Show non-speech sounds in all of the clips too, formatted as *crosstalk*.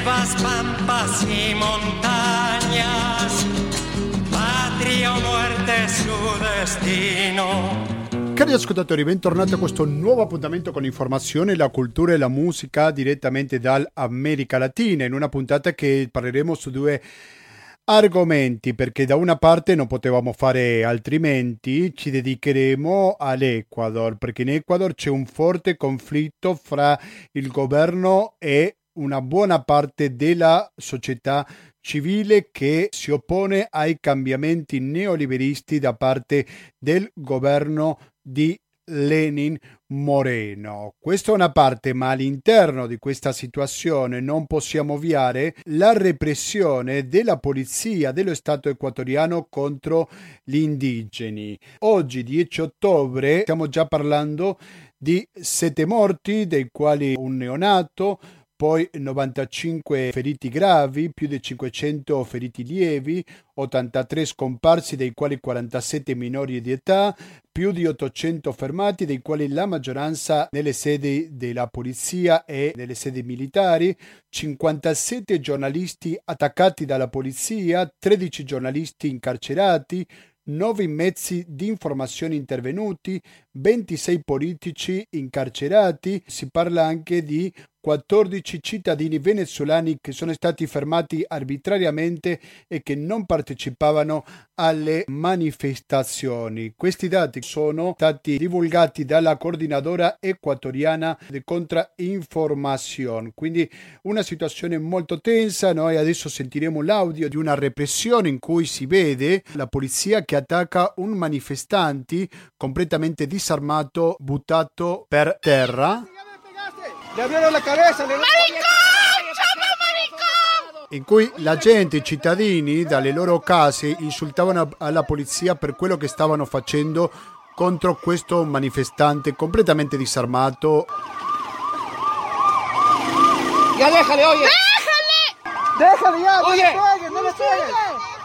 selvas, pampas y montañas, patria o muerte su destino. Cari ascoltatori, bentornati a questo nuovo appuntamento con informazione, la cultura e la musica direttamente dall'America Latina, in una puntata che parleremo su due argomenti perché da una parte non potevamo fare altrimenti, ci dedicheremo all'Ecuador perché in Ecuador c'è un forte conflitto fra il governo e una buona parte della società civile che si oppone ai cambiamenti neoliberisti da parte del governo di Lenin Moreno. Questa è una parte, ma all'interno di questa situazione non possiamo ovviare la repressione della polizia dello Stato equatoriano contro gli indigeni. Oggi, 10 ottobre, stiamo già parlando di sette morti, dei quali un neonato, poi 95 feriti gravi, più di 500 feriti lievi, 83 scomparsi, dei quali 47 minori di età, più di 800 fermati, dei quali la maggioranza nelle sedi della polizia e nelle sedi militari, 57 giornalisti attaccati dalla polizia, 13 giornalisti incarcerati, 9 mezzi di informazione intervenuti, 26 politici incarcerati, si parla anche di 14 cittadini venezuelani che sono stati fermati arbitrariamente e che non partecipavano alle manifestazioni. Questi dati sono stati divulgati dalla coordinadora equatoriana di Contrainformazione, quindi una situazione molto tensa. Noi adesso sentiremo l'audio di una repressione in cui si vede la polizia che attacca un manifestante completamente disarmato, buttato per terra. ¡Le abrieron la cabeza! ¡Le in cui la gente, i cittadini, dalle loro case insultavano alla polizia per quello che stavano facendo contro questo manifestante completamente disarmato. ¡Ya déjale, oye! ¡Déjale! ¡Déjale ya! Oye. ¡No le pegues, no le pegues!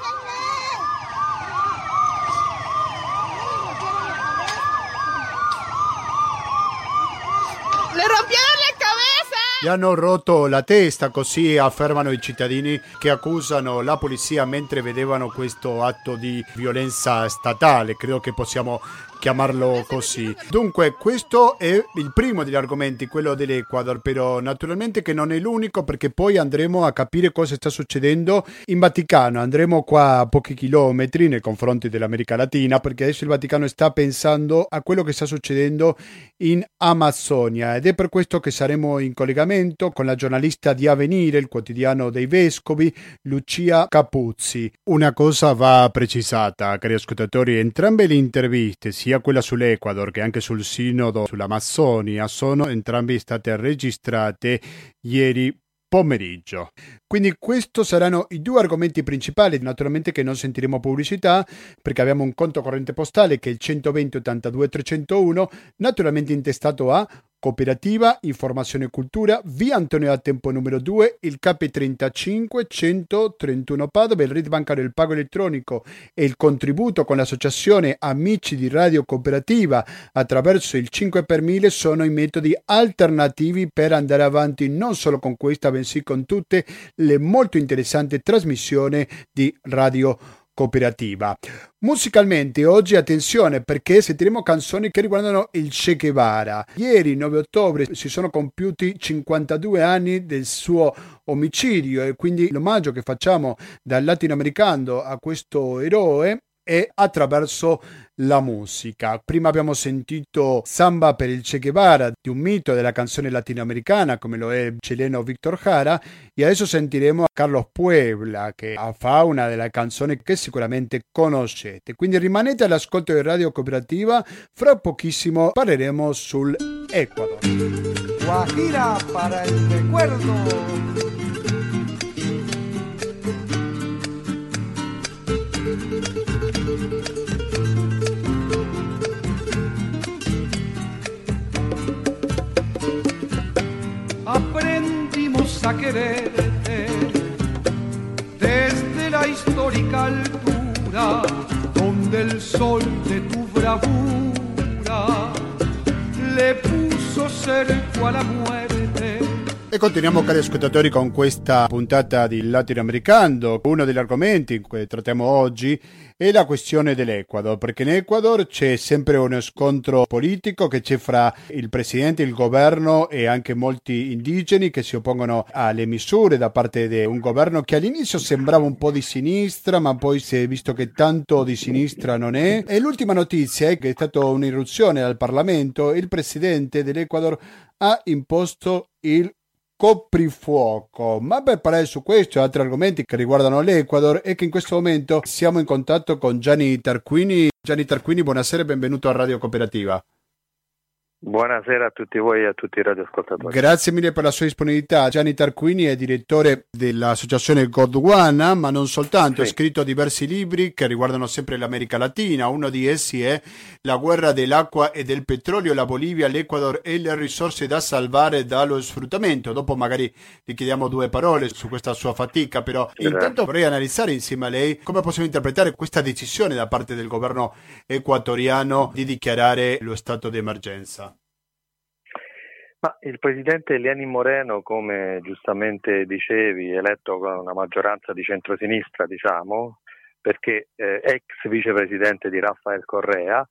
¡Le rompieron la cabeza! Gli hanno rotto la testa, così affermano i cittadini che accusano la polizia mentre vedevano questo atto di violenza statale. Credo che possiamo chiamarlo così. Dunque, questo è il primo degli argomenti, quello dell'Ecuador, però naturalmente che non è l'unico perché poi andremo a capire cosa sta succedendo in Vaticano. Andremo qua a pochi chilometri nei confronti dell'America Latina perché adesso il Vaticano sta pensando a quello che sta succedendo in Amazzonia ed è per questo che saremo in collegamento con la giornalista di Avenire, il quotidiano dei vescovi, Lucia Capuzzi. Una cosa va precisata, cari ascoltatori, entrambe le interviste, sia quella sull'Ecuador che anche sul sinodo sull'Amazzonia, sono entrambe state registrate ieri pomeriggio. Quindi questi saranno i due argomenti principali, naturalmente che non sentiremo pubblicità perché abbiamo un conto corrente postale che è il 120 82 301, naturalmente intestato a Cooperativa Informazione e Cultura, via Antonio da Tempo numero 2, il KP35 131 Padova, il RID bancario del pago elettronico e il contributo con l'associazione Amici di Radio Cooperativa attraverso il 5 per 1000 sono i metodi alternativi per andare avanti non solo con questa bensì con tutte le molto interessanti trasmissioni di Radio cooperativa. Musicalmente oggi attenzione perché sentiremo canzoni che riguardano il Che Guevara. Ieri 9 ottobre si sono compiuti 52 anni del suo omicidio e quindi l'omaggio che facciamo dal latinoamericano a questo eroe è attraverso la musica. Prima abbiamo sentito Samba per il Che Guevara, di un mito della canzone latinoamericana come lo è il cileno Victor Jara, e adesso sentiremo Carlos Puebla che fa una delle canzoni che sicuramente conoscete. Quindi rimanete all'ascolto di Radio Cooperativa, fra pochissimo parleremo sul Ecuador. Guajira para el recuerdo. Sol de tu bravura le puso cerco a la muerte. Continuiamo cari ascoltatori con questa puntata di Latinoamericano. Uno degli argomenti che trattiamo oggi è la questione dell'Ecuador, perché in Ecuador c'è sempre uno scontro politico che c'è fra il presidente, il governo e anche molti indigeni che si oppongono alle misure da parte di un governo che all'inizio sembrava un po' di sinistra, ma poi si è visto che tanto di sinistra non è. E l'ultima notizia è che è stata un'irruzione al Parlamento, il presidente dell'Ecuador ha imposto il coprifuoco. Ma per parlare su questo e altri argomenti che riguardano l'Ecuador è che in questo momento siamo in contatto con Gianni Tarquini. Gianni Tarquini, buonasera e benvenuto a Radio Cooperativa. Buonasera a tutti voi e a tutti i radioascoltatori. Grazie mille per la sua disponibilità. Gianni Tarquini è direttore dell'associazione Godwana, ma non soltanto, sì. ha scritto diversi libri che riguardano sempre l'America Latina. Uno di essi è La guerra dell'acqua e del petrolio, la Bolivia, l'Ecuador e le risorse da salvare dallo sfruttamento. Dopo magari gli chiediamo due parole su questa sua fatica, però Grazie. intanto vorrei analizzare insieme a lei come possiamo interpretare questa decisione da parte del governo equatoriano di dichiarare lo stato di emergenza. Ma il presidente Lenin Moreno, come giustamente dicevi, eletto con una maggioranza di centrosinistra, diciamo, perché eh, ex vicepresidente di Rafael Correa,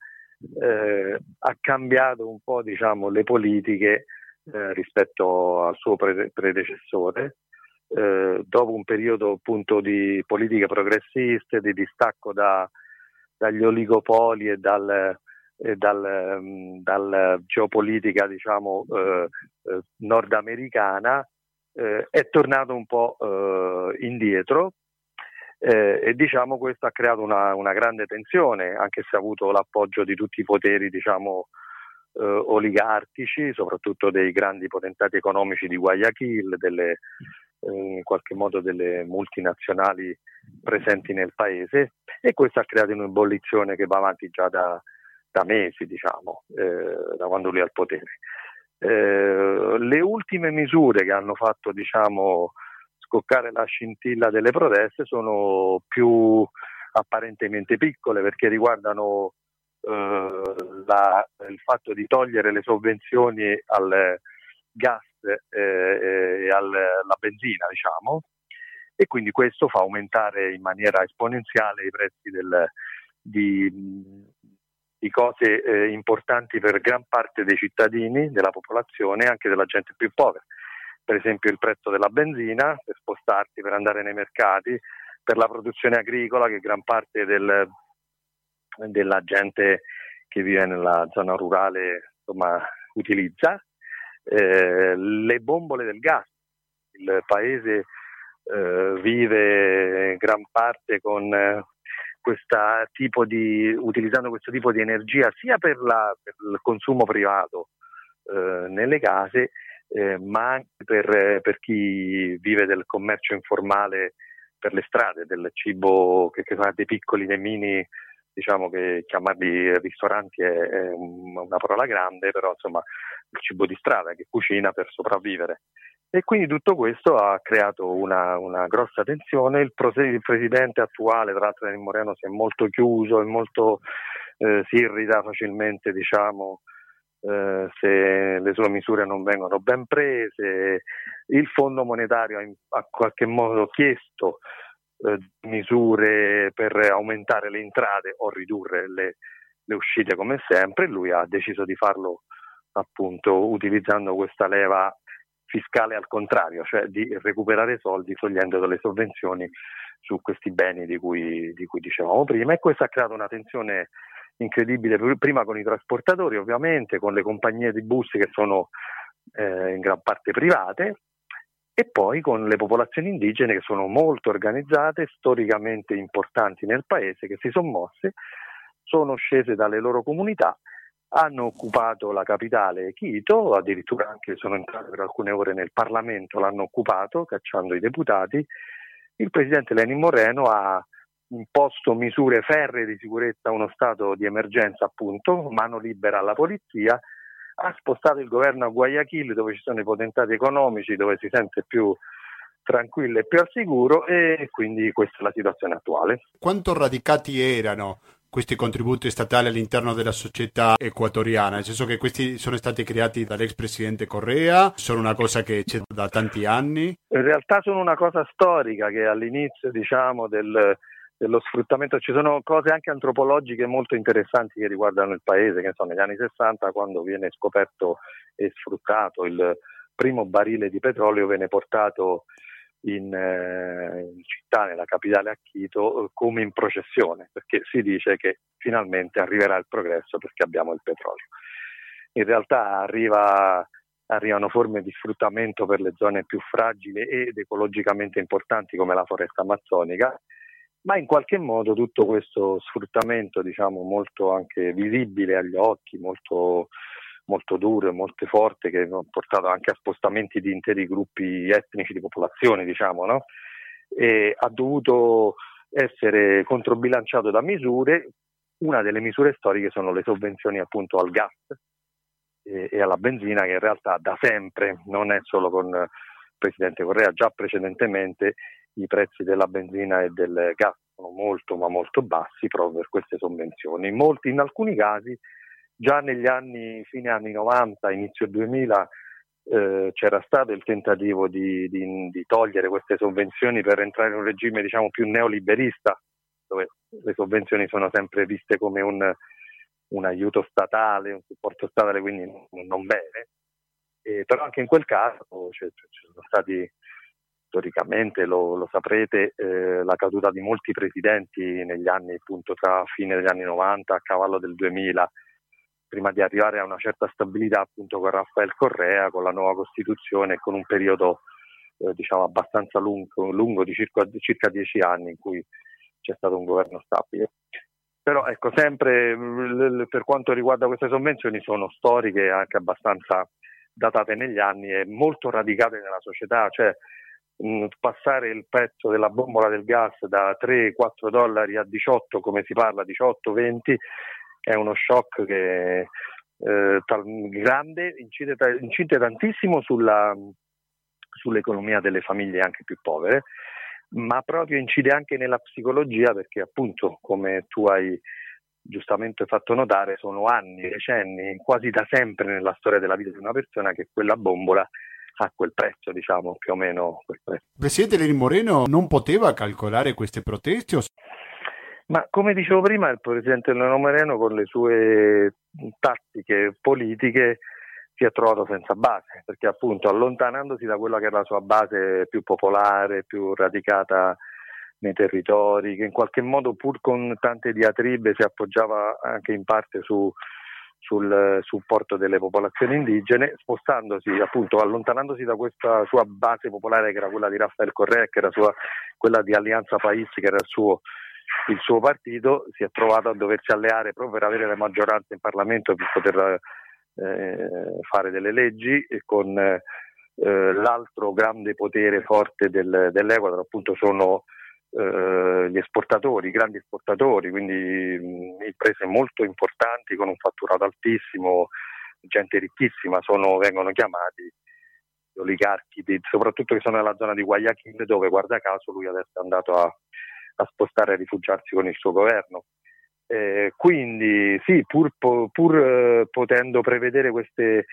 eh, ha cambiato un po' diciamo, le politiche eh, rispetto al suo pre- predecessore. Eh, dopo un periodo appunto di politiche progressiste, di distacco da, dagli oligopoli e dal, dal, mm, dal, geopolitica diciamo, eh, eh, nordamericana eh, è tornato un po' eh, indietro eh, e diciamo questo ha creato una, una, grande tensione anche se ha avuto l'appoggio di tutti i poteri diciamo, oligarchici soprattutto dei grandi potentati economici di Guayaquil delle, in qualche modo delle multinazionali presenti nel paese e questo ha creato un'ebollizione che va avanti già da, da mesi, diciamo, eh, da quando lui è al potere. Eh, le ultime misure che hanno fatto, diciamo, scoccare la scintilla delle proteste sono più apparentemente piccole perché riguardano eh, la, il fatto di togliere le sovvenzioni al gas e alla benzina, diciamo, e quindi questo fa aumentare in maniera esponenziale i prezzi del, di, di cose eh, importanti per gran parte dei cittadini, della popolazione e anche della gente più povera. Per esempio il prezzo della benzina per spostarti, per andare nei mercati, per la produzione agricola che gran parte del, della gente che vive nella zona rurale insomma, utilizza, eh, le bombole del gas. Il paese eh, vive gran parte con di, utilizzando questo tipo di energia sia per, la, per il consumo privato eh, nelle case, eh, ma anche per, per, chi vive del commercio informale per le strade, del cibo che, che fa dei piccoli, dei mini, diciamo che chiamarli ristoranti è, è una parola grande, però insomma il cibo di strada che cucina per sopravvivere. E quindi tutto questo ha creato una, una grossa tensione. Il, il, presidente attuale, tra l'altro Daniel Moreno, si è molto chiuso e molto, eh, si irrita facilmente, diciamo, eh, se le sue misure non vengono ben prese. Il Fondo monetario ha in qualche modo chiesto eh, misure per aumentare le entrate o ridurre le, le uscite come sempre. Lui ha deciso di farlo appunto utilizzando questa leva fiscale al contrario, cioè di recuperare soldi togliendo delle sovvenzioni su questi beni di cui, di cui dicevamo prima. E questo ha creato una tensione incredibile prima con i trasportatori ovviamente, con le compagnie di bus che sono eh, in gran parte private e poi con le popolazioni indigene che sono molto organizzate, storicamente importanti nel paese, che si sono mosse, sono scese dalle loro comunità hanno occupato la capitale Quito, addirittura anche sono entrati per alcune ore nel Parlamento, l'hanno occupato cacciando i deputati. Il presidente Lenin Moreno ha imposto misure ferree di sicurezza uno stato di emergenza, appunto, mano libera alla polizia, ha spostato il governo a Guayaquil dove ci sono i potentati economici, dove si sente più tranquillo e più al sicuro e quindi questa è la situazione attuale. Quanto radicati erano questi contributi statali all'interno della società equatoriana, nel senso che questi sono stati creati dall'ex presidente Correa, sono una cosa che c'è da tanti anni? In realtà sono una cosa storica che all'inizio diciamo del dello sfruttamento, ci sono cose anche antropologiche molto interessanti che riguardano il paese, che sono negli anni 60 quando viene scoperto e sfruttato il primo barile di petrolio viene portato in, eh, in città, nella capitale a Quito, come in processione, perché si dice che finalmente arriverà il progresso perché abbiamo il petrolio. In realtà arriva, arrivano forme di sfruttamento per le zone più fragili ed ecologicamente importanti come la foresta amazzonica ma in qualche modo tutto questo sfruttamento, diciamo, molto anche visibile agli occhi, molto, molto duro e molto forte, che ha portato anche a spostamenti di interi gruppi etnici di popolazione, diciamo, no? ha dovuto essere controbilanciato da misure. Una delle misure storiche sono le sovvenzioni appunto al gas e, e alla benzina, che in realtà da sempre, non è solo con il Presidente Correa, già precedentemente i prezzi della benzina e del gas sono molto ma molto bassi proprio per queste sovvenzioni. In, molti, in alcuni casi già negli anni, fine anni 90, inizio 2000 eh, c'era stato il tentativo di, di, di, togliere queste sovvenzioni per entrare in un regime diciamo più neoliberista dove le sovvenzioni sono sempre viste come un, un aiuto statale, un supporto statale, quindi non, bene. Eh, però anche in quel caso cioè, ci sono stati storicamente, lo, lo saprete, eh, la caduta di molti presidenti negli anni, appunto, tra fine degli anni 90 a cavallo del 2000, prima di arrivare a una certa stabilità appunto con Raffaele Correa, con la nuova Costituzione e con un periodo eh, diciamo abbastanza lungo, lungo di circa, circa dieci anni in cui c'è stato un governo stabile. Però ecco, sempre per quanto riguarda queste sovvenzioni sono storiche anche abbastanza datate negli anni e molto radicate nella società, cioè mh, passare il prezzo della bombola del gas da 3-4 dollari a 18, come si parla, 18-20, è uno shock che eh, grande, incide, incide tantissimo sulla, sull'economia delle famiglie anche più povere, ma proprio incide anche nella psicologia perché appunto, come tu hai giustamente fatto notare, sono anni, decenni, quasi da sempre nella storia della vita di una persona che quella bombola a quel prezzo, diciamo più o meno. Quel prezzo. Presidente Lenin Moreno non poteva calcolare queste proteste? Ma come dicevo prima, il Presidente Lenin Moreno con le sue tattiche politiche si è trovato senza base, perché appunto allontanandosi da quella che era la sua base più popolare, più radicata nei territori, che in qualche modo pur con tante diatribe si appoggiava anche in parte su sul supporto delle popolazioni indigene, spostandosi appunto, allontanandosi da questa sua base popolare che era quella di Raffaele Correa, che era sua, quella di Alleanza País, che era il suo, il suo, partito, si è trovato a doversi alleare proprio per avere le maggioranze in Parlamento per poter eh, fare delle leggi e con eh, l'altro grande potere forte del, dell'Equador appunto sono eh, gli esportatori, i grandi esportatori, quindi mh, imprese molto importanti con un fatturato altissimo, gente ricchissima, sono, vengono chiamati gli oligarchi, soprattutto che sono nella zona di Guayaquil, dove guarda caso lui adesso è andato a, a spostare e rifugiarsi con il suo governo. Eh, quindi sì, pur, pur eh, potendo prevedere queste,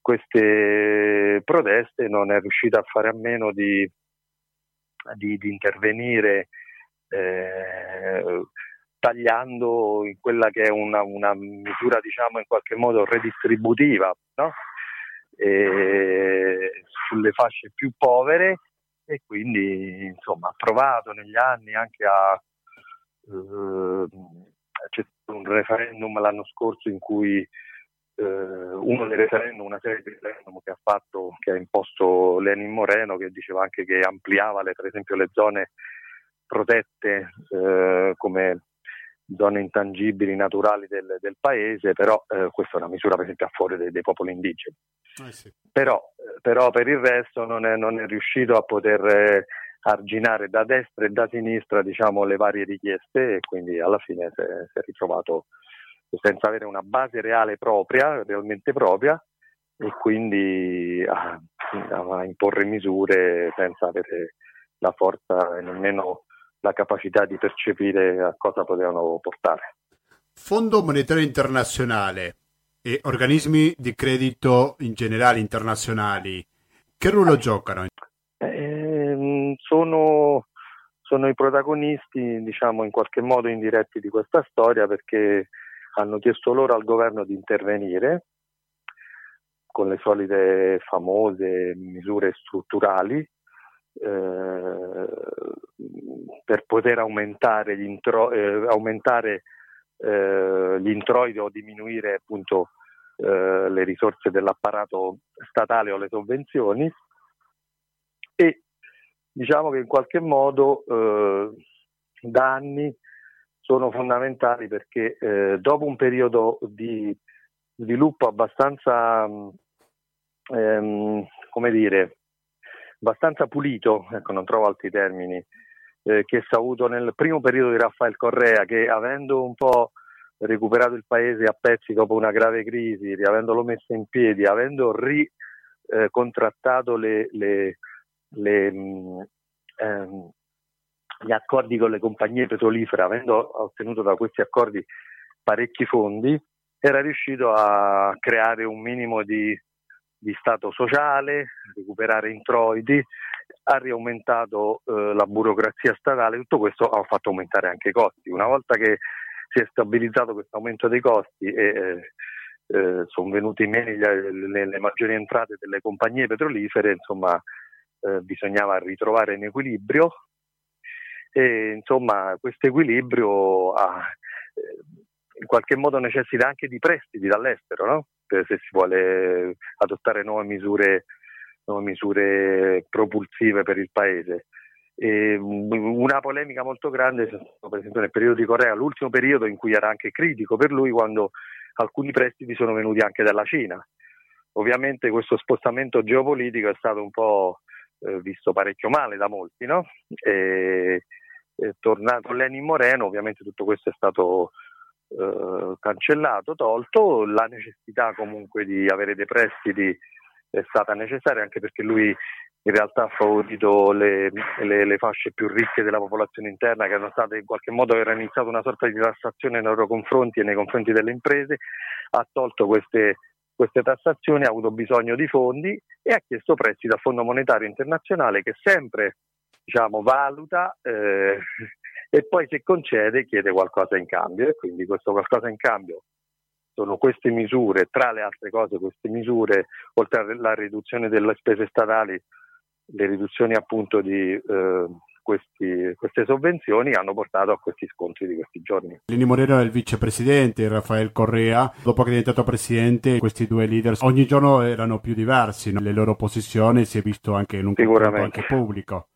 queste proteste, non è riuscito a fare a meno di di, di intervenire eh, tagliando in quella che è una, una, misura diciamo in qualche modo redistributiva no? sulle fasce più povere e quindi insomma ha provato negli anni anche a eh, c'è stato un referendum l'anno scorso in cui eh, uno dei referendum, una serie di referendum che ha fatto, che ha imposto Lenin Moreno, che diceva anche che ampliava le, per esempio le zone protette eh, come zone intangibili naturali del, del paese, però eh, questa è una misura per esempio a favore dei, dei popoli indigeni. Eh sì. però, però, per il resto non è, non è riuscito a poter eh, arginare da destra e da sinistra diciamo, le varie richieste e quindi alla fine si è, si è ritrovato senza avere una base reale propria, realmente propria, e quindi a, a imporre misure senza avere la forza e nemmeno la capacità di percepire a cosa potevano portare. Fondo Monetario Internazionale e organismi di credito in generale internazionali, che ruolo giocano? Eh, sono, sono, i protagonisti, diciamo, in qualche modo indiretti di questa storia perché hanno chiesto loro al governo di intervenire con le solite famose misure strutturali eh, per poter aumentare gli, intro- eh, aumentare, eh, gli introiti o diminuire appunto eh, le risorse dell'apparato statale o le sovvenzioni. E diciamo che in qualche modo eh, da anni sono fondamentali perché eh, dopo un periodo di sviluppo abbastanza, ehm, come dire, abbastanza pulito, ecco non trovo altri termini, eh, che si è avuto nel primo periodo di Raffaele Correa, che avendo un po' recuperato il paese a pezzi dopo una grave crisi, riavendolo messo in piedi, avendo ricontrattato eh, le, le, le, mh, ehm, gli accordi con le compagnie petrolifere, avendo ottenuto da questi accordi parecchi fondi, era riuscito a creare un minimo di, di stato sociale, recuperare introiti, ha riaumentato eh, la burocrazia statale, tutto questo ha fatto aumentare anche i costi. Una volta che si è stabilizzato questo aumento dei costi e eh, eh, sono venute meno le, le, maggiori entrate delle compagnie petrolifere, insomma eh, bisognava ritrovare un equilibrio e insomma questo equilibrio ha, eh, in qualche modo necessita anche di prestiti dall'estero, no? se si vuole adottare nuove misure, nuove misure propulsive per il paese. E una polemica molto grande, per esempio nel periodo di Corea, l'ultimo periodo in cui era anche critico per lui quando alcuni prestiti sono venuti anche dalla Cina. Ovviamente questo spostamento geopolitico è stato un po' eh, visto parecchio male da molti, no? E, e tornato Lenin Moreno, ovviamente tutto questo è stato eh, cancellato, tolto, la necessità comunque di avere dei prestiti è stata necessaria anche perché lui in realtà ha favorito le, le, le, fasce più ricche della popolazione interna che erano state in qualche modo era iniziata una sorta di tassazione nei loro confronti e nei confronti delle imprese, ha tolto queste, queste tassazioni, ha avuto bisogno di fondi e ha chiesto prestiti dal Fondo Monetario Internazionale che sempre diciamo, valuta eh, *laughs* e poi se concede chiede qualcosa in cambio. E quindi questo qualcosa in cambio sono queste misure, tra le altre cose queste misure, oltre alla riduzione delle spese statali, le riduzioni appunto di eh, questi, queste sovvenzioni hanno portato a questi scontri di questi giorni. Lini Moreno è il vicepresidente, Rafael Correa, dopo che è diventato presidente, questi due leader ogni giorno erano più diversi, no? le loro posizioni si è visto anche in un confronto anche pubblico.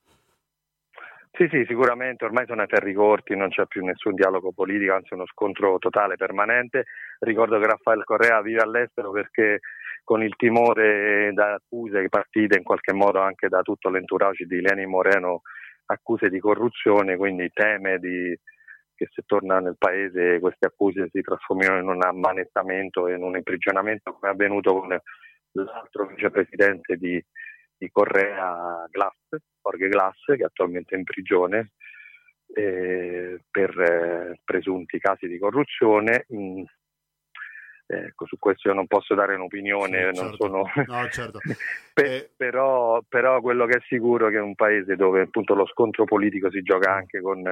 Sì, sì, sicuramente ormai sono a ferri corti, non c'è più nessun dialogo politico, anzi uno scontro totale, permanente. Ricordo che Raffaele Correa vive all'estero perché con il timore da accuse partite in qualche modo anche da tutto l'entourage di Lenin Moreno, accuse di corruzione, quindi teme di, che se torna nel paese queste accuse si trasformino in un ammanettamento e in un imprigionamento come è avvenuto con l'altro vicepresidente di, di Correa Glass, Jorge Glass, che attualmente è in prigione eh, per eh, presunti casi di corruzione. Mm, ecco, su questo io non posso dare un'opinione, sì, certo. sono... no, certo. *laughs* per, eh... però, però, quello che è sicuro è che è un paese dove appunto lo scontro politico si gioca anche con,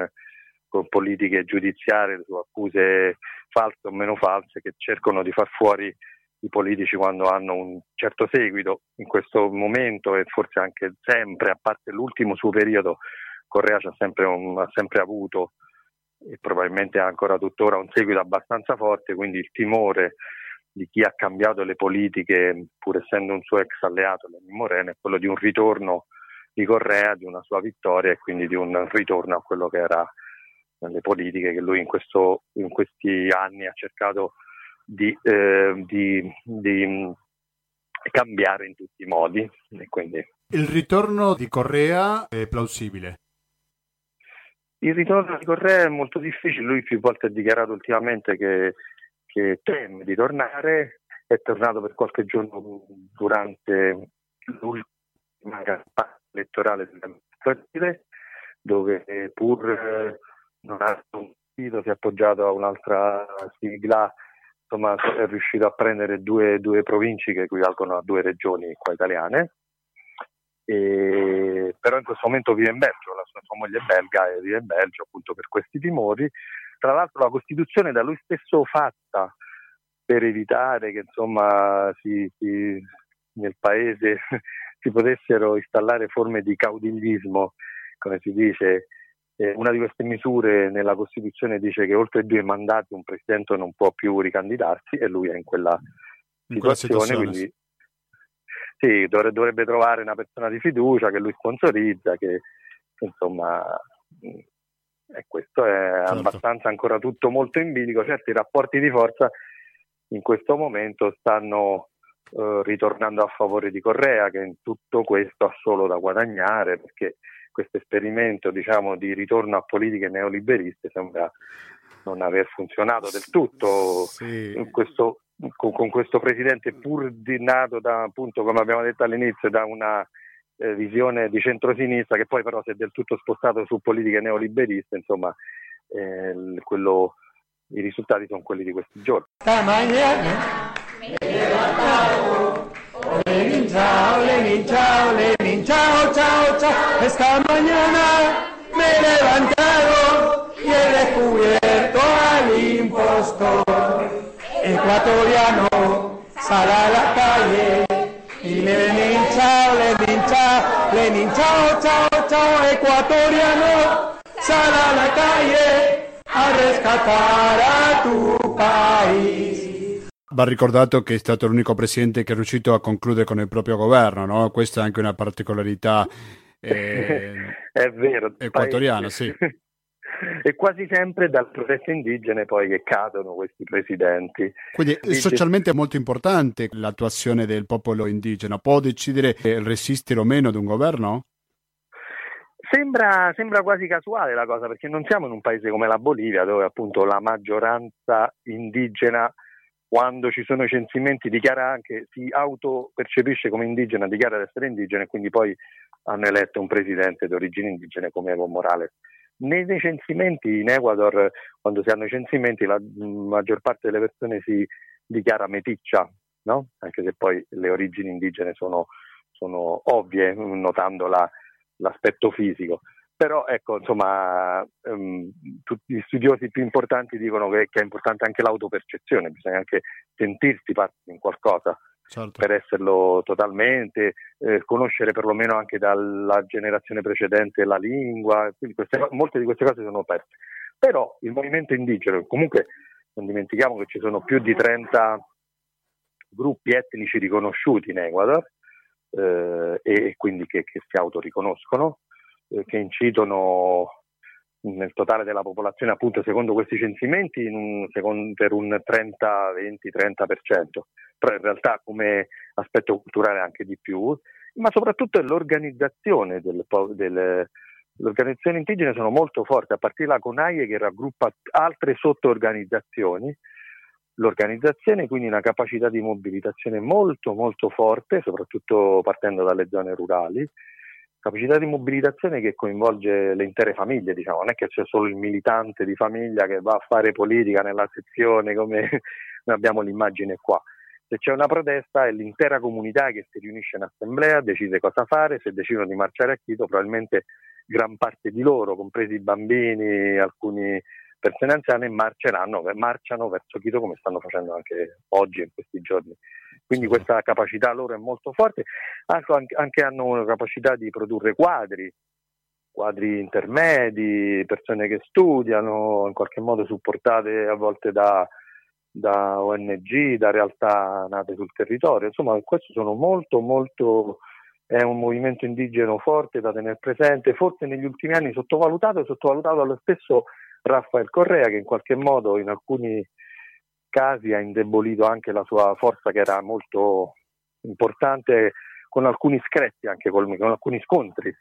con politiche giudiziarie su accuse false o meno false che cercano di far fuori i politici quando hanno un certo seguito. In questo momento e forse anche sempre, a parte l'ultimo suo periodo, Correa ha sempre, un, ha sempre avuto e probabilmente ha ancora tuttora un seguito abbastanza forte, quindi il timore di chi ha cambiato le politiche, pur essendo un suo ex alleato, Lenin Moreno, è quello di un ritorno di Correa, di una sua vittoria e quindi di un ritorno a quello che era le politiche che lui in, questo, in questi anni ha cercato di, eh, di, di cambiare in tutti i modi. Quindi... Il ritorno di Correa è plausibile? Il ritorno di Correa è molto difficile, lui più volte ha dichiarato ultimamente che, che teme di tornare, è tornato per qualche giorno durante l'ultima campagna elettorale delle amministrative, dove pur non ha partito, si è appoggiato a un'altra sigla, insomma è riuscito a prendere due, due province che equivalgono a due regioni qua italiane, e, però in questo momento vive in Belgio, la sua, sua moglie è belga e vive in Belgio appunto per questi timori. Tra l'altro la Costituzione da lui stesso fatta per evitare che insomma si, si, nel paese *laughs* si potessero installare forme di caudilismo, come si dice, eh, una di queste misure nella Costituzione dice che oltre due mandati un presidente non può più ricandidarsi e lui è in quella in situazione, situazione, quindi sì, dovrebbe trovare una persona di fiducia che lui sponsorizza, che, che insomma mm, e questo è certo. abbastanza ancora tutto molto in bilico. Certo, i rapporti di forza in questo momento stanno eh, ritornando a favore di Correa, che in tutto questo ha solo da guadagnare, perché questo esperimento diciamo, di ritorno a politiche neoliberiste sembra non aver funzionato del tutto. Sì. Questo, con, con, questo presidente pur nato da, appunto, come abbiamo detto all'inizio, da una eh, visione di centrosinistra che poi però si è del tutto spostato su politiche neoliberiste, insomma, eh, quello, i risultati sono quelli di questi giorni. Lenin, chao, chao, chao. Esta mañana me he levantado y he descubierto al impostor. Ecuatoriano, sal a la calle y Lenin, chao, Lenin, chao, Lenin, chao, chao, chao. Ecuatoriano, sal a la calle a rescatar a tu país. Va ricordato che è stato l'unico presidente che è riuscito a concludere con il proprio governo, no? Questa è anche una particolarità *laughs* eh, è vero, equatoriana, sì. *laughs* e quasi sempre dal protesto indigene poi che cadono questi presidenti. Quindi Dice... socialmente è molto importante l'attuazione del popolo indigeno, può decidere resistere o meno ad un governo? Sembra, sembra, quasi casuale la cosa perché non siamo in un paese come la Bolivia dove appunto la maggioranza indigena quando ci sono i censimenti dichiara anche, si autopercepisce come indigena, dichiara di essere indigena e quindi poi hanno eletto un presidente di origine indigene come Evo Morales. Nei censimenti in Ecuador, quando si hanno i censimenti, la maggior parte delle persone si dichiara meticcia, no? anche se poi le origini indigene sono, sono ovvie, notando la, l'aspetto fisico però ecco, insomma, um, tutti gli studiosi più importanti dicono che, che, è importante anche l'autopercezione, bisogna anche sentirsi parte in qualcosa certo. per esserlo totalmente, eh, conoscere perlomeno anche dalla generazione precedente la lingua, queste, molte di queste cose sono perse. Però il movimento indigeno, comunque non dimentichiamo che ci sono più di 30 gruppi etnici riconosciuti in Ecuador eh, e quindi che, che si autoriconoscono, eh, che incidono nel totale della popolazione, appunto secondo questi censimenti, un, secondo, per un 30, 20, 30%, però in realtà come aspetto culturale anche di più, ma soprattutto l'organizzazione del, del, le organizzazioni indigene sono molto forti, a partire da CONAIE che raggruppa altre sottoorganizzazioni, l'organizzazione quindi una capacità di mobilitazione molto molto forte, soprattutto partendo dalle zone rurali, capacità di mobilitazione che coinvolge le intere famiglie, diciamo, non è che c'è solo il militante di famiglia che va a fare politica nella sezione come *laughs* abbiamo l'immagine qua. Se c'è una protesta è l'intera comunità che si riunisce in assemblea, decide cosa fare, se decidono di marciare a Quito probabilmente gran parte di loro, compresi i bambini, alcuni persone anziane, marceranno, marciano verso Quito come stanno facendo anche oggi in questi giorni. Quindi questa capacità loro è molto forte, anche hanno una capacità di produrre quadri, quadri intermedi, persone che studiano, in qualche modo supportate a volte da, da ONG, da realtà nate sul territorio. Insomma, questo sono molto, molto è un movimento indigeno forte da tenere presente, forse negli ultimi anni sottovalutato e sottovalutato dallo stesso Rafael Correa che in qualche modo in alcuni casi ha indebolito anche la sua forza che era molto importante con alcuni scretti, anche col, con alcuni scontri,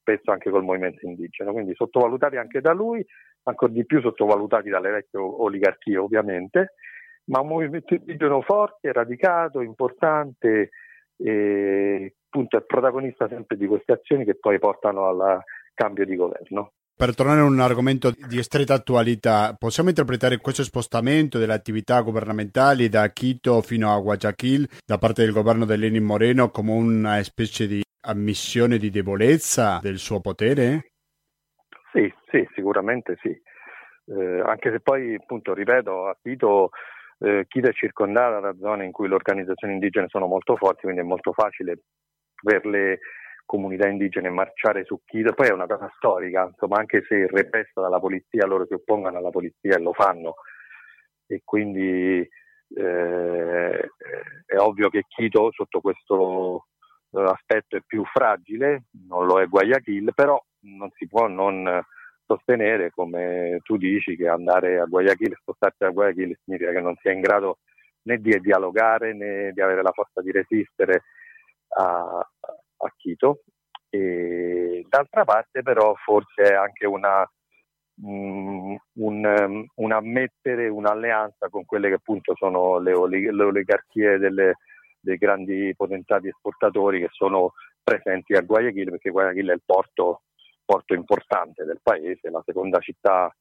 spesso anche col movimento indigeno, quindi sottovalutati anche da lui, ancora di più sottovalutati dalle vecchie oligarchie ovviamente, ma un movimento indigeno forte, radicato, importante e appunto è protagonista sempre di queste azioni che poi portano al cambio di governo. Per tornare a un argomento di stretta attualità, possiamo interpretare questo spostamento delle attività governamentali da Quito fino a Guayaquil da parte del governo di Lenin Moreno come una specie di ammissione di debolezza del suo potere? Sì, sì, sicuramente sì. Eh, anche se poi, appunto, ripeto, a Quito, eh, Quito è circondata da zone in cui le organizzazioni indigene sono molto forti, quindi è molto facile per le comunità indigene marciare su Quito, poi è una cosa storica, insomma anche se repressa dalla polizia, loro si oppongono alla polizia e lo fanno. E quindi eh, è ovvio che Quito sotto questo eh, aspetto è più fragile, non lo è Guayaquil, però non si può non sostenere, come tu dici, che andare a Guayaquil, spostarsi a Guayaquil significa che non si è in grado né di dialogare né di avere la forza di resistere a, a Quito. E d'altra parte però forse è anche una, um, un, un, ammettere un'alleanza con quelle che appunto sono le, le oligarchie delle, dei grandi potentati esportatori che sono presenti a Guayaquil perché Guayaquil è il porto, porto importante del paese, la seconda città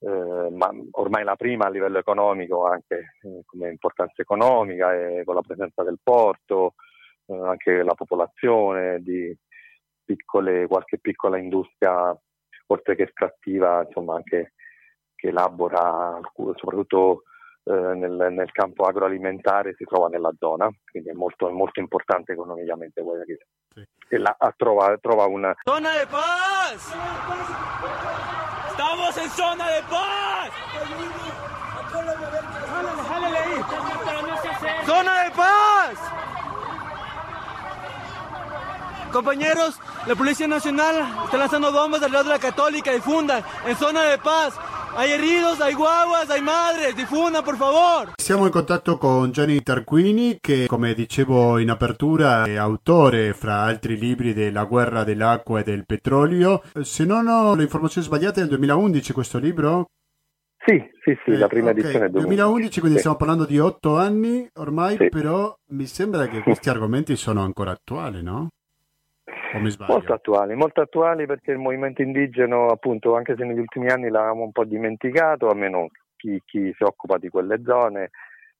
eh, ma ormai la prima a livello economico anche eh, come importanza economica e con la presenza del porto, eh, anche la popolazione, di piccole, qualche piccola industria, oltre che estrattiva, insomma anche che elabora, soprattutto eh, nel, nel, campo agroalimentare, si trova nella zona, quindi è molto, molto importante economicamente Guayaquil. Sì. E là trova, trova una... Zona de paz! Estamos en zona de paz! ¡Zona de paz! Compañeros, la Policía Nacional está lanzando bombas al lado de la Católica, difundan, en zona de paz. Hay heridos, hay guaguas, hay madres, difundan por favor. Siamo in contatto con Gianni Tarquini che, come dicevo in apertura, è autore, fra altri libri, della guerra dell'acqua e del petrolio. Se non ho le informazioni sbagliate, è del 2011 questo libro? Sì, sì, sì, eh, la prima okay. edizione è 2011, quindi sì. stiamo parlando di otto anni ormai, sì. però mi sembra che questi argomenti sono ancora attuali, no? Molto attuali, molto attuali perché il movimento indigeno, appunto, anche se negli ultimi anni l'avevamo un po' dimenticato, almeno chi, chi si occupa di quelle zone,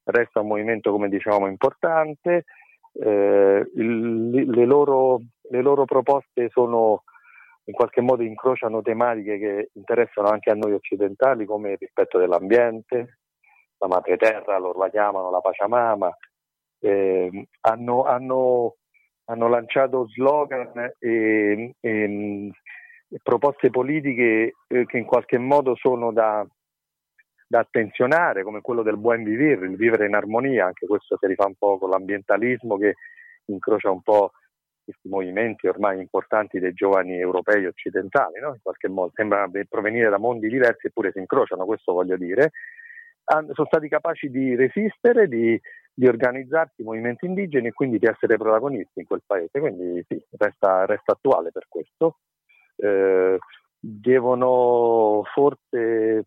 resta un movimento, come dicevamo, importante. Eh, il, le, loro, le loro proposte sono in qualche modo incrociano tematiche che interessano anche a noi occidentali come il rispetto dell'ambiente, la madre terra, loro la chiamano la Pachamama, eh, hanno, hanno hanno lanciato slogan e, e, e proposte politiche eh, che in qualche modo sono da, da, attenzionare, come quello del buon vivere, il vivere in armonia, anche questo si rifà un po' con l'ambientalismo che incrocia un po' questi movimenti ormai importanti dei giovani europei occidentali, no? in qualche modo sembra provenire da mondi diversi eppure si incrociano, questo voglio dire, sono stati capaci di resistere, di di organizzarsi i movimenti indigeni e quindi di essere protagonisti in quel paese. Quindi sì, resta, resta attuale per questo. Eh, devono forse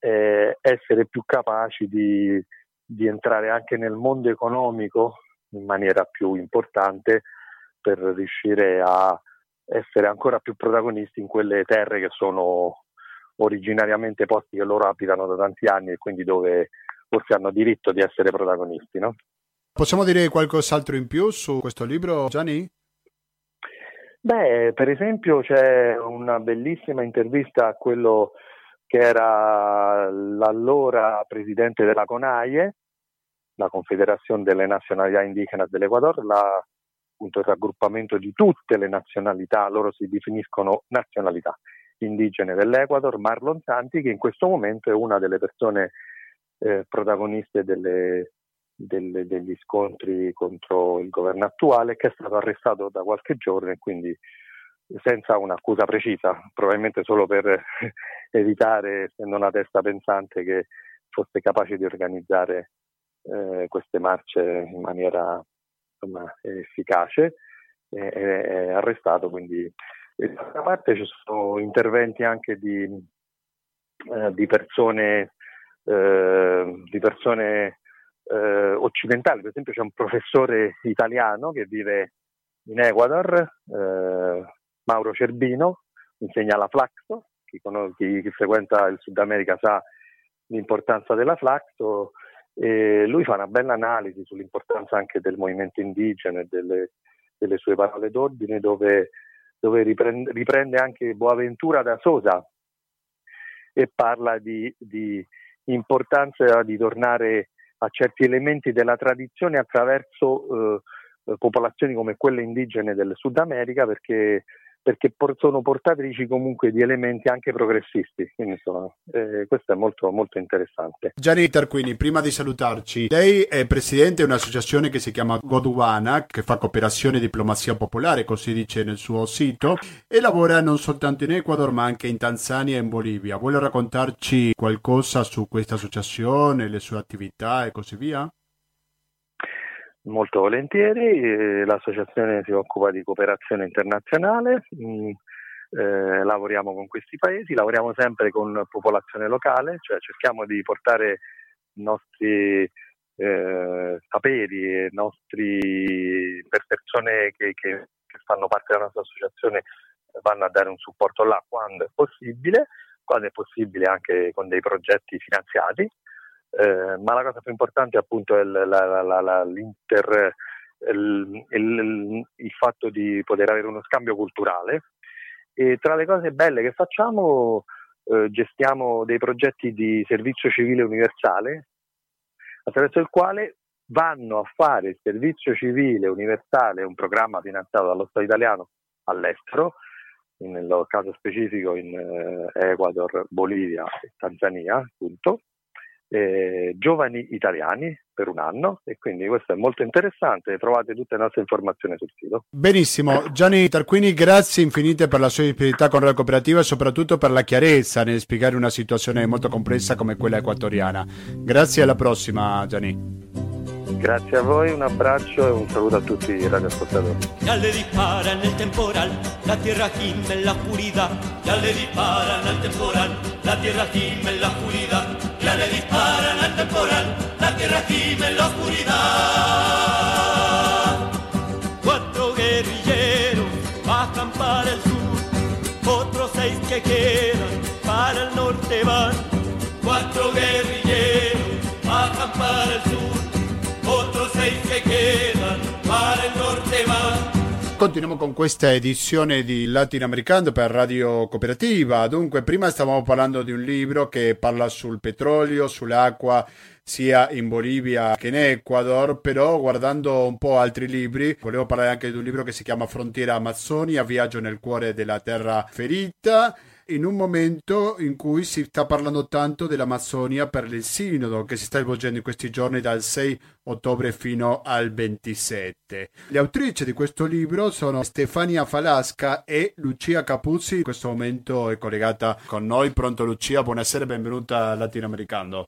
eh, essere più capaci di, di entrare anche nel mondo economico in maniera più importante per riuscire a essere ancora più protagonisti in quelle terre che sono originariamente posti che loro abitano da tanti anni e quindi dove forse hanno diritto di essere protagonisti. No? Possiamo dire qualcos'altro in più su questo libro, Gianni? Beh, per esempio c'è una bellissima intervista a quello che era l'allora presidente della CONAIE, la Confederazione delle Nazionalità Indigenas dell'Equador, la, appunto il raggruppamento di tutte le nazionalità, loro si definiscono nazionalità indigene dell'Equador, Marlon Santi, che in questo momento è una delle persone eh, protagoniste delle, delle, degli scontri contro il governo attuale, che è stato arrestato da qualche giorno e quindi senza un'accusa precisa, probabilmente solo per *laughs* evitare, essendo una testa pensante, che fosse capace di organizzare eh, queste marce in maniera insomma, efficace, è, è arrestato. Quindi, d'altra parte ci sono interventi anche di, eh, di persone eh, di persone eh, occidentali, per esempio c'è un professore italiano che vive in Ecuador, eh, Mauro Cerbino, insegna la Flaxo, chi, chi, chi, frequenta il Sud America sa l'importanza della Flaxo, e lui fa una bella analisi sull'importanza anche del movimento indigeno e delle, delle sue parole d'ordine, dove, dove riprende, riprende, anche Boaventura da Sosa e parla di, di importanza di tornare a certi elementi della tradizione attraverso eh, popolazioni come quelle indigene del Sud America perché perché sono portatrici comunque di elementi anche progressisti. Quindi insomma, eh, questo è molto, molto interessante. Gianni Tarquini, prima di salutarci, lei è presidente di un'associazione che si chiama Goduana, che fa cooperazione e diplomazia popolare, così dice nel suo sito, e lavora non soltanto in Ecuador ma anche in Tanzania e in Bolivia. Vuole raccontarci qualcosa su questa associazione, le sue attività e così via? Molto volentieri, eh, l'associazione si occupa di cooperazione internazionale, mm, eh, lavoriamo con questi paesi, lavoriamo sempre con popolazione locale, cioè cerchiamo di portare i nostri eh, saperi, nostri, per persone che, che, che fanno parte della nostra associazione vanno a dare un supporto là quando è possibile, quando è possibile anche con dei progetti finanziati eh, ma la cosa più importante appunto è la, la, la, l'inter, il, il, il, fatto di poter avere uno scambio culturale. E tra le cose belle che facciamo eh, gestiamo dei progetti di servizio civile universale attraverso il quale vanno a fare il servizio civile universale, un programma finanziato dallo Stato italiano all'estero, nel caso specifico in eh, Ecuador, Bolivia e Tanzania, appunto, eh, giovani italiani per un anno e quindi questo è molto interessante, trovate tutte le nostre informazioni sul sito. Benissimo, Gianni Tarquini grazie infinite per la sua disponibilità con la cooperativa e soprattutto per la chiarezza nel spiegare una situazione molto complessa come quella equatoriana. Grazie alla prossima Gianni. Grazie a voi, un abbraccio e un saluto a tutti i radioascoltatori. Ya le disparan el temporal, la tierra gime en la oscuridad. Ya le disparan al temporal, la tierra gime en la oscuridad. Gime en la oscuridad. Cuatro guerrilleros bajan para el sur, otros seis que quedan para el norte van. Cuatro guerrilleros bajan para el sur Continuiamo con questa edizione di Latinoamericano per Radio Cooperativa. Dunque, prima stavamo parlando di un libro che parla sul petrolio, sull'acqua, sia in Bolivia che in Ecuador, però guardando un po' altri libri, volevo parlare anche di un libro che si chiama Frontiera Amazzonia, Viaggio nel cuore della terra ferita in un momento in cui si sta parlando tanto dell'Amazzonia per il sinodo che si sta svolgendo in questi giorni dal 6 ottobre fino al 27. Le autrici di questo libro sono Stefania Falasca e Lucia Capuzzi, in questo momento è collegata con noi. Pronto Lucia, buonasera e benvenuta a Latinoamericano.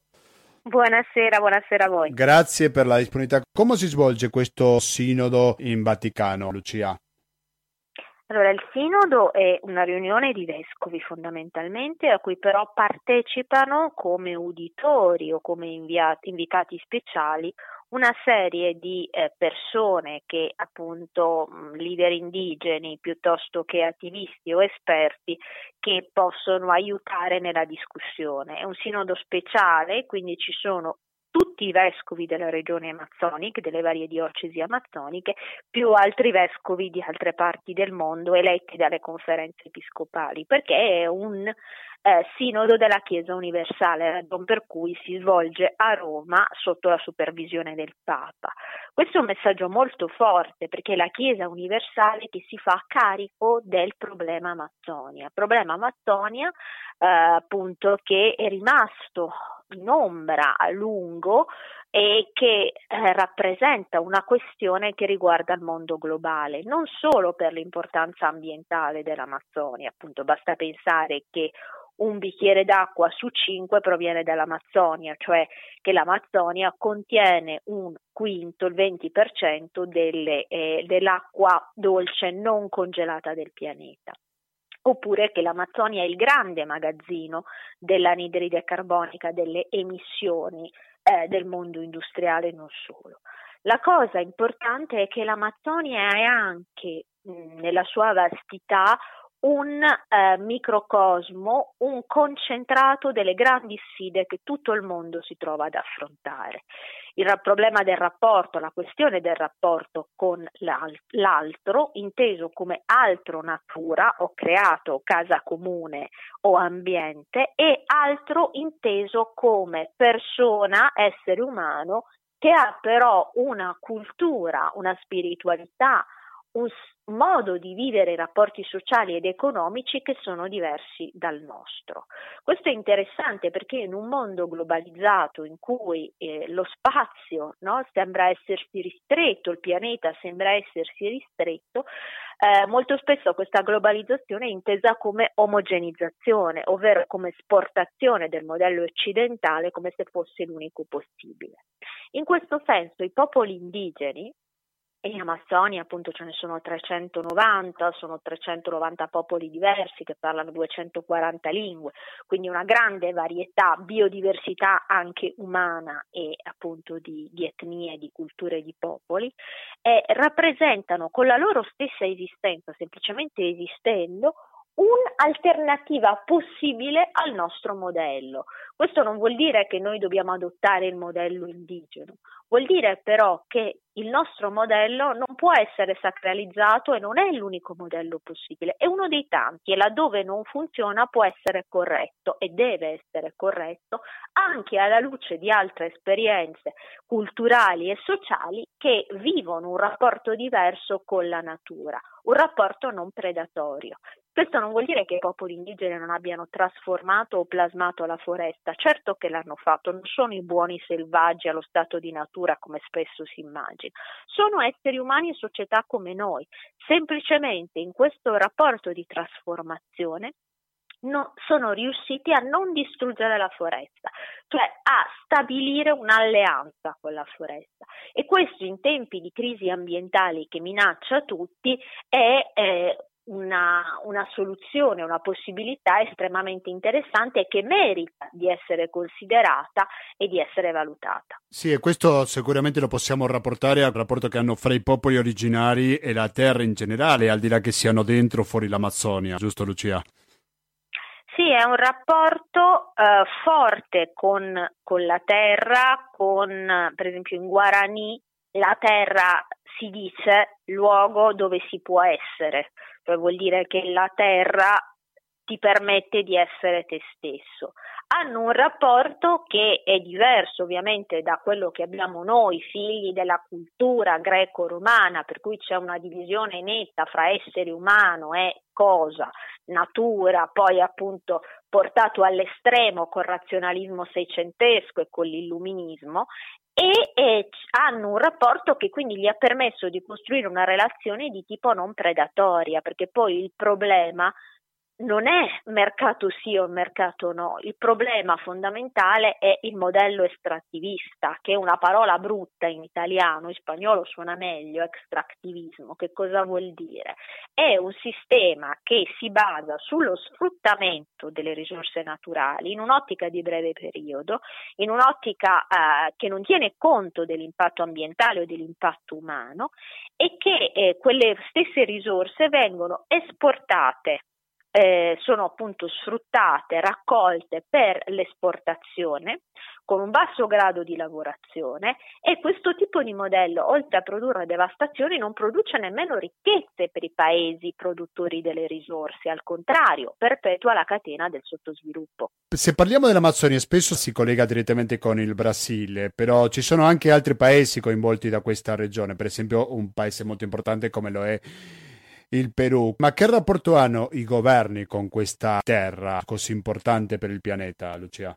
Buonasera, buonasera a voi. Grazie per la disponibilità. Come si svolge questo sinodo in Vaticano, Lucia? Allora, il sinodo è una riunione di vescovi fondamentalmente, a cui però partecipano come uditori o come inviati, invitati speciali una serie di eh, persone che appunto leader indigeni piuttosto che attivisti o esperti che possono aiutare nella discussione. È un sinodo speciale, quindi ci sono tutti i vescovi della regione amazzonica, delle varie diocesi amazzoniche, più altri vescovi di altre parti del mondo eletti dalle conferenze episcopali, perché è un eh, sinodo della Chiesa universale, ragion per cui si svolge a Roma sotto la supervisione del Papa. Questo è un messaggio molto forte perché è la Chiesa universale che si fa carico del problema Amazzonia, problema Amazzonia eh, appunto che è rimasto in ombra a lungo e che eh, rappresenta una questione che riguarda il mondo globale, non solo per l'importanza ambientale dell'Amazzonia, appunto basta pensare che un bicchiere d'acqua su cinque proviene dall'Amazzonia, cioè che l'Amazzonia contiene un quinto, il 20% delle, eh, dell'acqua dolce non congelata del pianeta oppure che l'Amazzonia è il grande magazzino dell'anidride carbonica, delle emissioni eh, del mondo industriale e non solo. La cosa importante è che l'Amazzonia è anche mh, nella sua vastità un eh, microcosmo, un concentrato delle grandi sfide che tutto il mondo si trova ad affrontare. Il problema del rapporto, la questione del rapporto con l'altro, inteso come altro natura o creato casa comune o ambiente, e altro inteso come persona, essere umano, che ha però una cultura, una spiritualità, un modo di vivere i rapporti sociali ed economici che sono diversi dal nostro. Questo è interessante perché in un mondo globalizzato in cui eh, lo spazio no, sembra essersi ristretto, il pianeta sembra essersi ristretto, eh, molto spesso questa globalizzazione è intesa come omogenizzazione, ovvero come esportazione del modello occidentale come se fosse l'unico possibile. In questo senso i popoli indigeni in Amazzonia appunto ce ne sono 390, sono 390 popoli diversi che parlano 240 lingue, quindi una grande varietà, biodiversità anche umana e appunto di, di etnie, di culture di popoli, e rappresentano con la loro stessa esistenza, semplicemente esistendo, un'alternativa possibile al nostro modello. Questo non vuol dire che noi dobbiamo adottare il modello indigeno, vuol dire però che il nostro modello non può essere sacralizzato e non è l'unico modello possibile, è uno dei tanti e laddove non funziona può essere corretto e deve essere corretto anche alla luce di altre esperienze culturali e sociali che vivono un rapporto diverso con la natura, un rapporto non predatorio. Questo non vuol dire che i popoli indigeni non abbiano trasformato o plasmato la foresta, certo che l'hanno fatto, non sono i buoni selvaggi allo stato di natura come spesso si immagina, sono esseri umani e società come noi, semplicemente in questo rapporto di trasformazione No, sono riusciti a non distruggere la foresta, cioè a stabilire un'alleanza con la foresta. E questo in tempi di crisi ambientali che minaccia tutti è eh, una, una, soluzione, una possibilità estremamente interessante e che merita di essere considerata e di essere valutata. Sì, e questo sicuramente lo possiamo rapportare al rapporto che hanno fra i popoli originari e la terra in generale, al di là che siano dentro o fuori l'Amazzonia, giusto Lucia? Sì, è un rapporto eh, forte con, con la terra, con per esempio in Guarani la terra si dice luogo dove si può essere, cioè vuol dire che la terra ti permette di essere te stesso. Hanno un rapporto che è diverso ovviamente da quello che abbiamo noi, figli della cultura greco-romana, per cui c'è una divisione netta fra essere umano e cosa, natura, poi appunto portato all'estremo col razionalismo seicentesco e con l'illuminismo e eh, hanno un rapporto che quindi gli ha permesso di costruire una relazione di tipo non predatoria, perché poi il problema non è mercato sì o mercato no, il problema fondamentale è il modello estrattivista, che è una parola brutta in italiano, in spagnolo suona meglio, extractivismo, che cosa vuol dire? È un sistema che si basa sullo sfruttamento delle risorse naturali in un'ottica di breve periodo, in un'ottica eh, che non tiene conto dell'impatto ambientale o dell'impatto umano e che eh, quelle stesse risorse vengono esportate eh, sono appunto sfruttate, raccolte per l'esportazione con un basso grado di lavorazione e questo tipo di modello, oltre a produrre devastazioni, non produce nemmeno ricchezze per i paesi produttori delle risorse, al contrario, perpetua la catena del sottosviluppo. Se parliamo dell'Amazzonia spesso si collega direttamente con il Brasile, però ci sono anche altri paesi coinvolti da questa regione, per esempio un paese molto importante come lo è il Perù. Ma che rapporto hanno i governi con questa terra così importante per il pianeta, Lucia?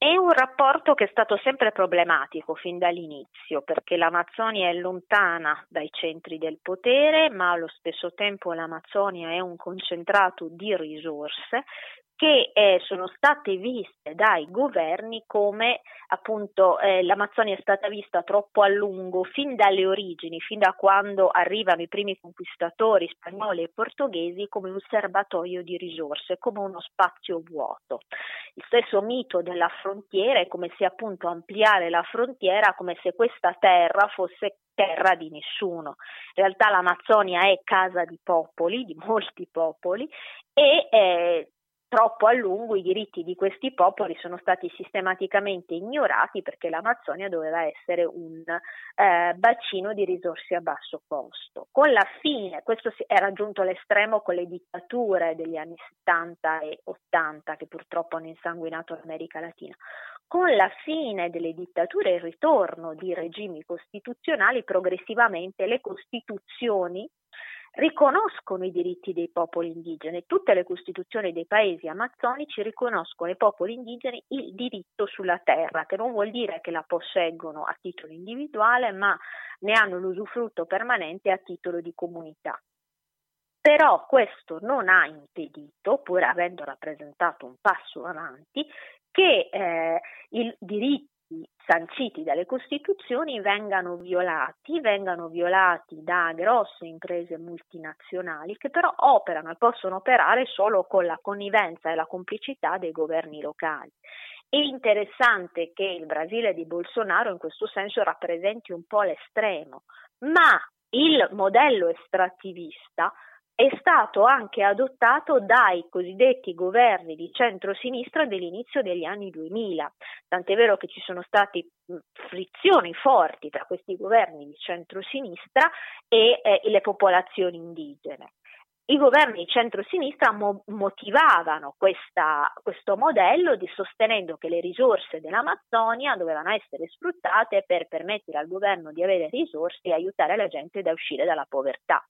È un rapporto che è stato sempre problematico fin dall'inizio perché l'Amazzonia è lontana dai centri del potere, ma allo stesso tempo l'Amazzonia è un concentrato di risorse che eh, sono state viste dai governi come appunto eh, l'Amazzonia è stata vista troppo a lungo fin dalle origini, fin da quando arrivano i primi conquistatori spagnoli e portoghesi come un serbatoio di risorse, come uno spazio vuoto. Il stesso mito della frontiera è come se appunto ampliare la frontiera come se questa terra fosse terra di nessuno. In realtà l'Amazzonia è casa di popoli, di molti popoli, e eh, troppo a lungo i diritti di questi popoli sono stati sistematicamente ignorati perché l'Amazzonia doveva essere un eh, bacino di risorse a basso costo. Con la fine, questo è raggiunto l'estremo con le dittature degli anni 70 e 80 che purtroppo hanno insanguinato l'America Latina. Con la fine delle dittature e il ritorno di regimi costituzionali, progressivamente le costituzioni riconoscono i diritti dei popoli indigeni. Tutte le costituzioni dei paesi amazzonici riconoscono ai popoli indigeni il diritto sulla terra, che non vuol dire che la posseggono a titolo individuale, ma ne hanno l'usufrutto permanente a titolo di comunità. Però questo non ha impedito, pur avendo rappresentato un passo avanti, che eh, i diritti sanciti dalle Costituzioni vengano violati, vengano violati da grosse imprese multinazionali che però operano e possono operare solo con la connivenza e la complicità dei governi locali. È interessante che il Brasile di Bolsonaro in questo senso rappresenti un po' l'estremo, ma il modello estrattivista è stato anche adottato dai cosiddetti governi di centrosinistra dell'inizio degli anni 2000, tant'è vero che ci sono state frizioni forti tra questi governi di centrosinistra e eh, le popolazioni indigene i governi di centro-sinistra mo- motivavano questa, questo modello di sostenendo che le risorse dell'Amazzonia dovevano essere sfruttate per permettere al governo di avere risorse e aiutare la gente ad uscire dalla povertà.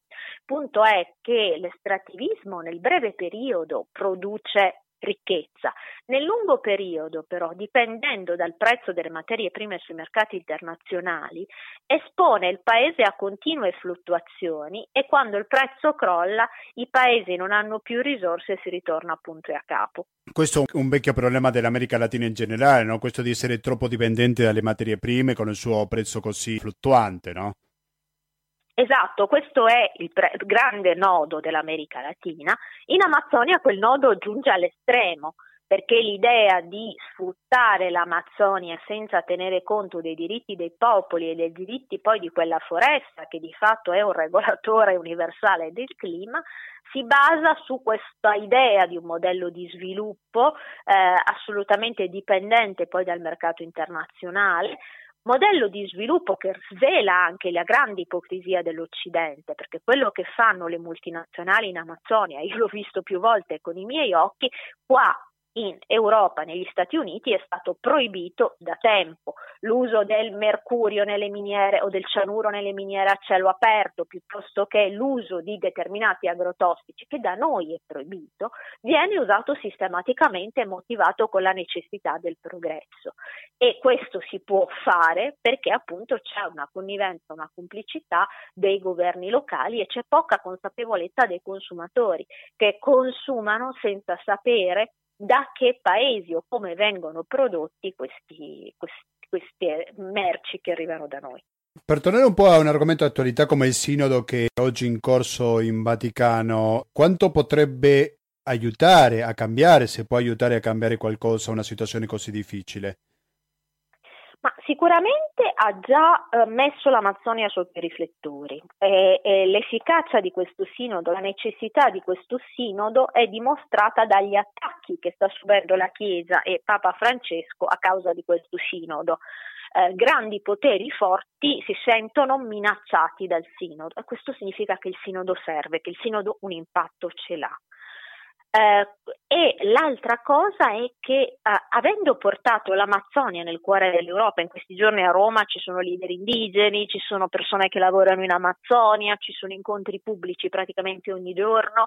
Punto è che l'estrattivismo nel breve periodo produce ricchezza. Nel lungo periodo, però, dipendendo dal prezzo delle materie prime sui mercati internazionali, espone il paese a continue fluttuazioni e quando il prezzo crolla i paesi non hanno più risorse e si ritorna appunto a capo. Questo è un vecchio problema dell'America Latina in generale, no? questo di essere troppo dipendente dalle materie prime con il suo prezzo così fluttuante, no? Esatto, questo è il pre- grande nodo dell'America Latina. In Amazzonia quel nodo giunge all'estremo perché l'idea di sfruttare l'Amazzonia senza tenere conto dei diritti dei popoli e dei diritti poi di quella foresta, che di fatto è un regolatore universale del clima, si basa su questa idea di un modello di sviluppo eh, assolutamente dipendente poi dal mercato internazionale, modello di sviluppo che svela anche la grande ipocrisia dell'Occidente, perché quello che fanno le multinazionali in Amazzonia, io l'ho visto più volte con i miei occhi, qua in Europa, negli Stati Uniti, è stato proibito da tempo l'uso del mercurio nelle miniere o del cianuro nelle miniere a cielo aperto, piuttosto che l'uso di determinati agrotossici, che da noi è proibito, viene usato sistematicamente e motivato con la necessità del progresso. E questo si può fare perché appunto c'è una connivenza, una complicità dei governi locali e c'è poca consapevolezza dei consumatori che consumano senza sapere da che paesi o come vengono prodotti questi, questi, queste merci che arrivano da noi. Per tornare un po' a un argomento di attualità come il sinodo che è oggi in corso in Vaticano, quanto potrebbe aiutare a cambiare, se può aiutare a cambiare qualcosa una situazione così difficile? Ma sicuramente ha già eh, messo l'Amazzonia sotto i riflettori e, e l'efficacia di questo sinodo, la necessità di questo sinodo è dimostrata dagli attacchi che sta subendo la Chiesa e Papa Francesco a causa di questo sinodo. Eh, grandi poteri forti si sentono minacciati dal sinodo e questo significa che il sinodo serve, che il sinodo un impatto ce l'ha. Eh, e l'altra cosa è che eh, avendo portato l'Amazzonia nel cuore dell'Europa, in questi giorni a Roma ci sono leader indigeni, ci sono persone che lavorano in Amazzonia, ci sono incontri pubblici praticamente ogni giorno,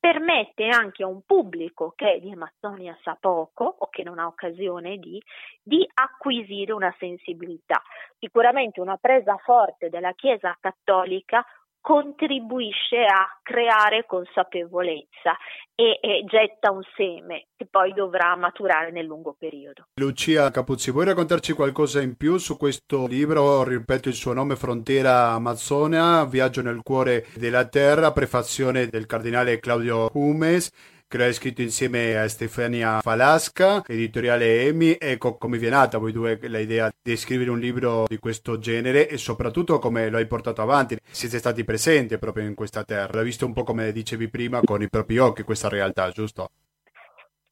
permette anche a un pubblico che di Amazzonia sa poco o che non ha occasione di, di acquisire una sensibilità. Sicuramente una presa forte della Chiesa cattolica contribuisce a creare consapevolezza e, e, getta un seme che poi dovrà maturare nel lungo periodo. Lucia Capuzzi, vuoi raccontarci qualcosa in più su questo libro? Ripeto il suo nome, Frontiera Amazzonia, Viaggio nel cuore della terra, prefazione del cardinale Claudio Humes che l'hai scritto insieme a Stefania Falasca, editoriale EMI. Ecco come vi è nata voi due l'idea di scrivere un libro di questo genere e soprattutto come lo hai portato avanti. Siete stati presenti proprio in questa terra, l'hai visto un po' come dicevi prima con i propri occhi questa realtà, giusto?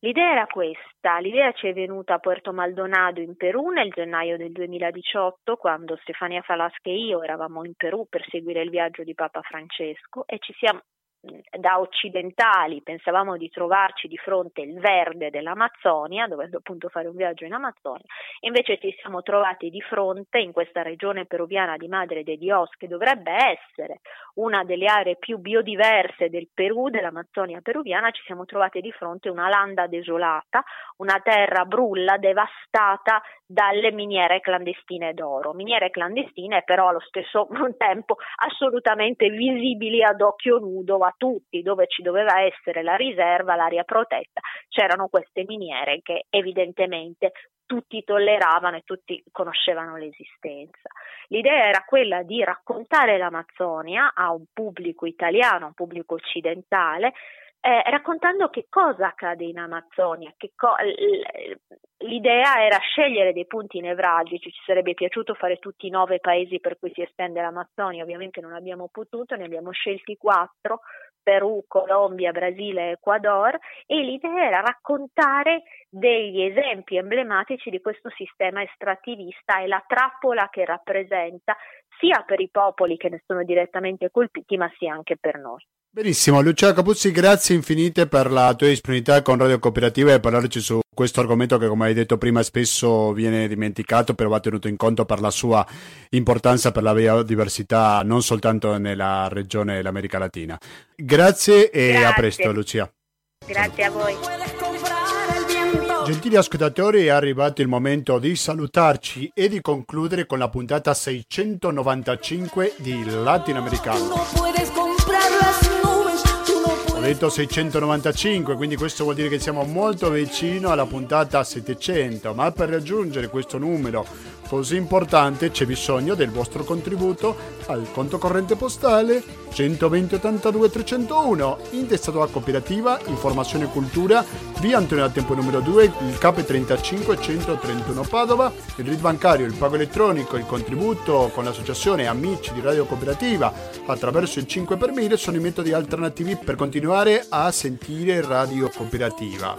L'idea era questa, l'idea ci è venuta a Puerto Maldonado in Perù nel gennaio del 2018 quando Stefania Falasca e io eravamo in Perù per seguire il viaggio di Papa Francesco e ci siamo da occidentali pensavamo di trovarci di fronte il verde dell'Amazzonia, dovendo appunto fare un viaggio in Amazzonia, invece ci siamo trovati di fronte in questa regione peruviana di Madre de Dios, che dovrebbe essere una delle aree più biodiverse del Perù, dell'Amazzonia peruviana, ci siamo trovati di fronte una landa desolata, una terra brulla, devastata dalle miniere clandestine d'oro. Miniere clandestine però allo stesso *laughs* tempo assolutamente visibili ad occhio nudo a tutti, dove ci doveva essere la riserva, l'area protetta, c'erano queste miniere che evidentemente tutti tolleravano e tutti conoscevano l'esistenza. L'idea era quella di raccontare l'Amazzonia a un pubblico italiano, a un pubblico occidentale, eh, raccontando che cosa accade in Amazzonia. Co- l'idea era scegliere dei punti nevralgici, ci sarebbe piaciuto fare tutti i nove paesi per cui si estende l'Amazzonia, ovviamente non abbiamo potuto, ne abbiamo scelti quattro, Perù, Colombia, Brasile, Ecuador e l'idea era raccontare degli esempi emblematici di questo sistema estrattivista e la trappola che rappresenta sia per i popoli che ne sono direttamente colpiti ma sia anche per noi. Benissimo, Lucia Capuzzi, grazie infinite per la tua disponibilità con Radio Cooperativa e parlarci su questo argomento che come hai detto prima spesso viene dimenticato però va tenuto in conto per la sua importanza per la biodiversità non soltanto nella regione dell'America Latina. Grazie e grazie. a presto Lucia. Grazie a voi. Gentili ascoltatori, è arrivato il momento di salutarci e di concludere con la puntata 695 di Latinoamericano detto 695, quindi questo vuol dire che siamo molto vicino alla puntata 700, ma per raggiungere questo numero così importante c'è bisogno del vostro contributo al conto corrente postale 120 82 301 intestato a cooperativa informazione e cultura via Antonio da Tempo numero 2 il CAP 35 131 Padova il RID bancario il pago elettronico il contributo con l'associazione amici di radio cooperativa attraverso il 5 per 1000 sono i metodi alternativi per continuare a sentire radio cooperativa.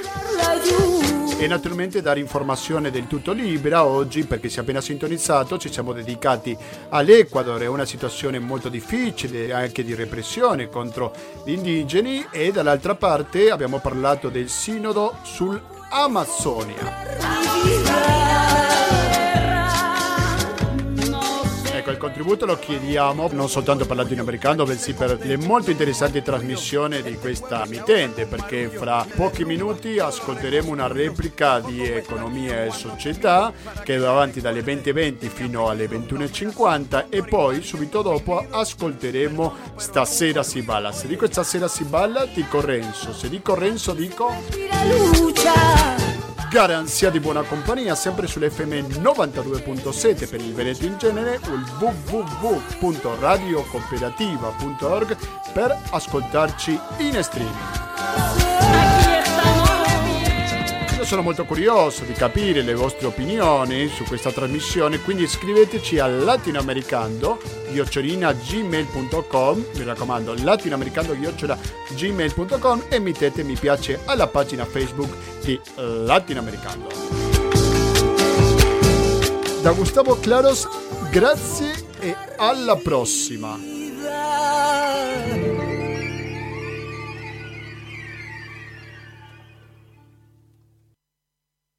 E naturalmente dare informazione del tutto libera oggi perché si è appena sintonizzato ci siamo dedicati all'Ecuador. È una situazione molto difficile anche di repressione contro gli indigeni. E dall'altra parte abbiamo parlato del sinodo sull'Amazzonia Il contributo lo chiediamo non soltanto per latinoamericano, bensì per le molto interessanti trasmissioni di questa mittente, perché fra pochi minuti ascolteremo una replica di Economia e Società che va avanti dalle 20.20 fino alle 21.50 e poi subito dopo ascolteremo Stasera si balla. Se dico stasera si balla, dico Renzo. Se dico Renzo, dico garanzia di buona compagnia sempre sull'FM 92.7 per il Veneto in genere o il www.radiocooperativa.org per ascoltarci in streaming sono molto curioso di capire le vostre opinioni su questa trasmissione, quindi scriveteci a latinoamericando gmail.com mi raccomando latinoamericando gmail.com e mettete mi piace alla pagina Facebook di Latinoamericando. Da Gustavo Claros, grazie e alla prossima!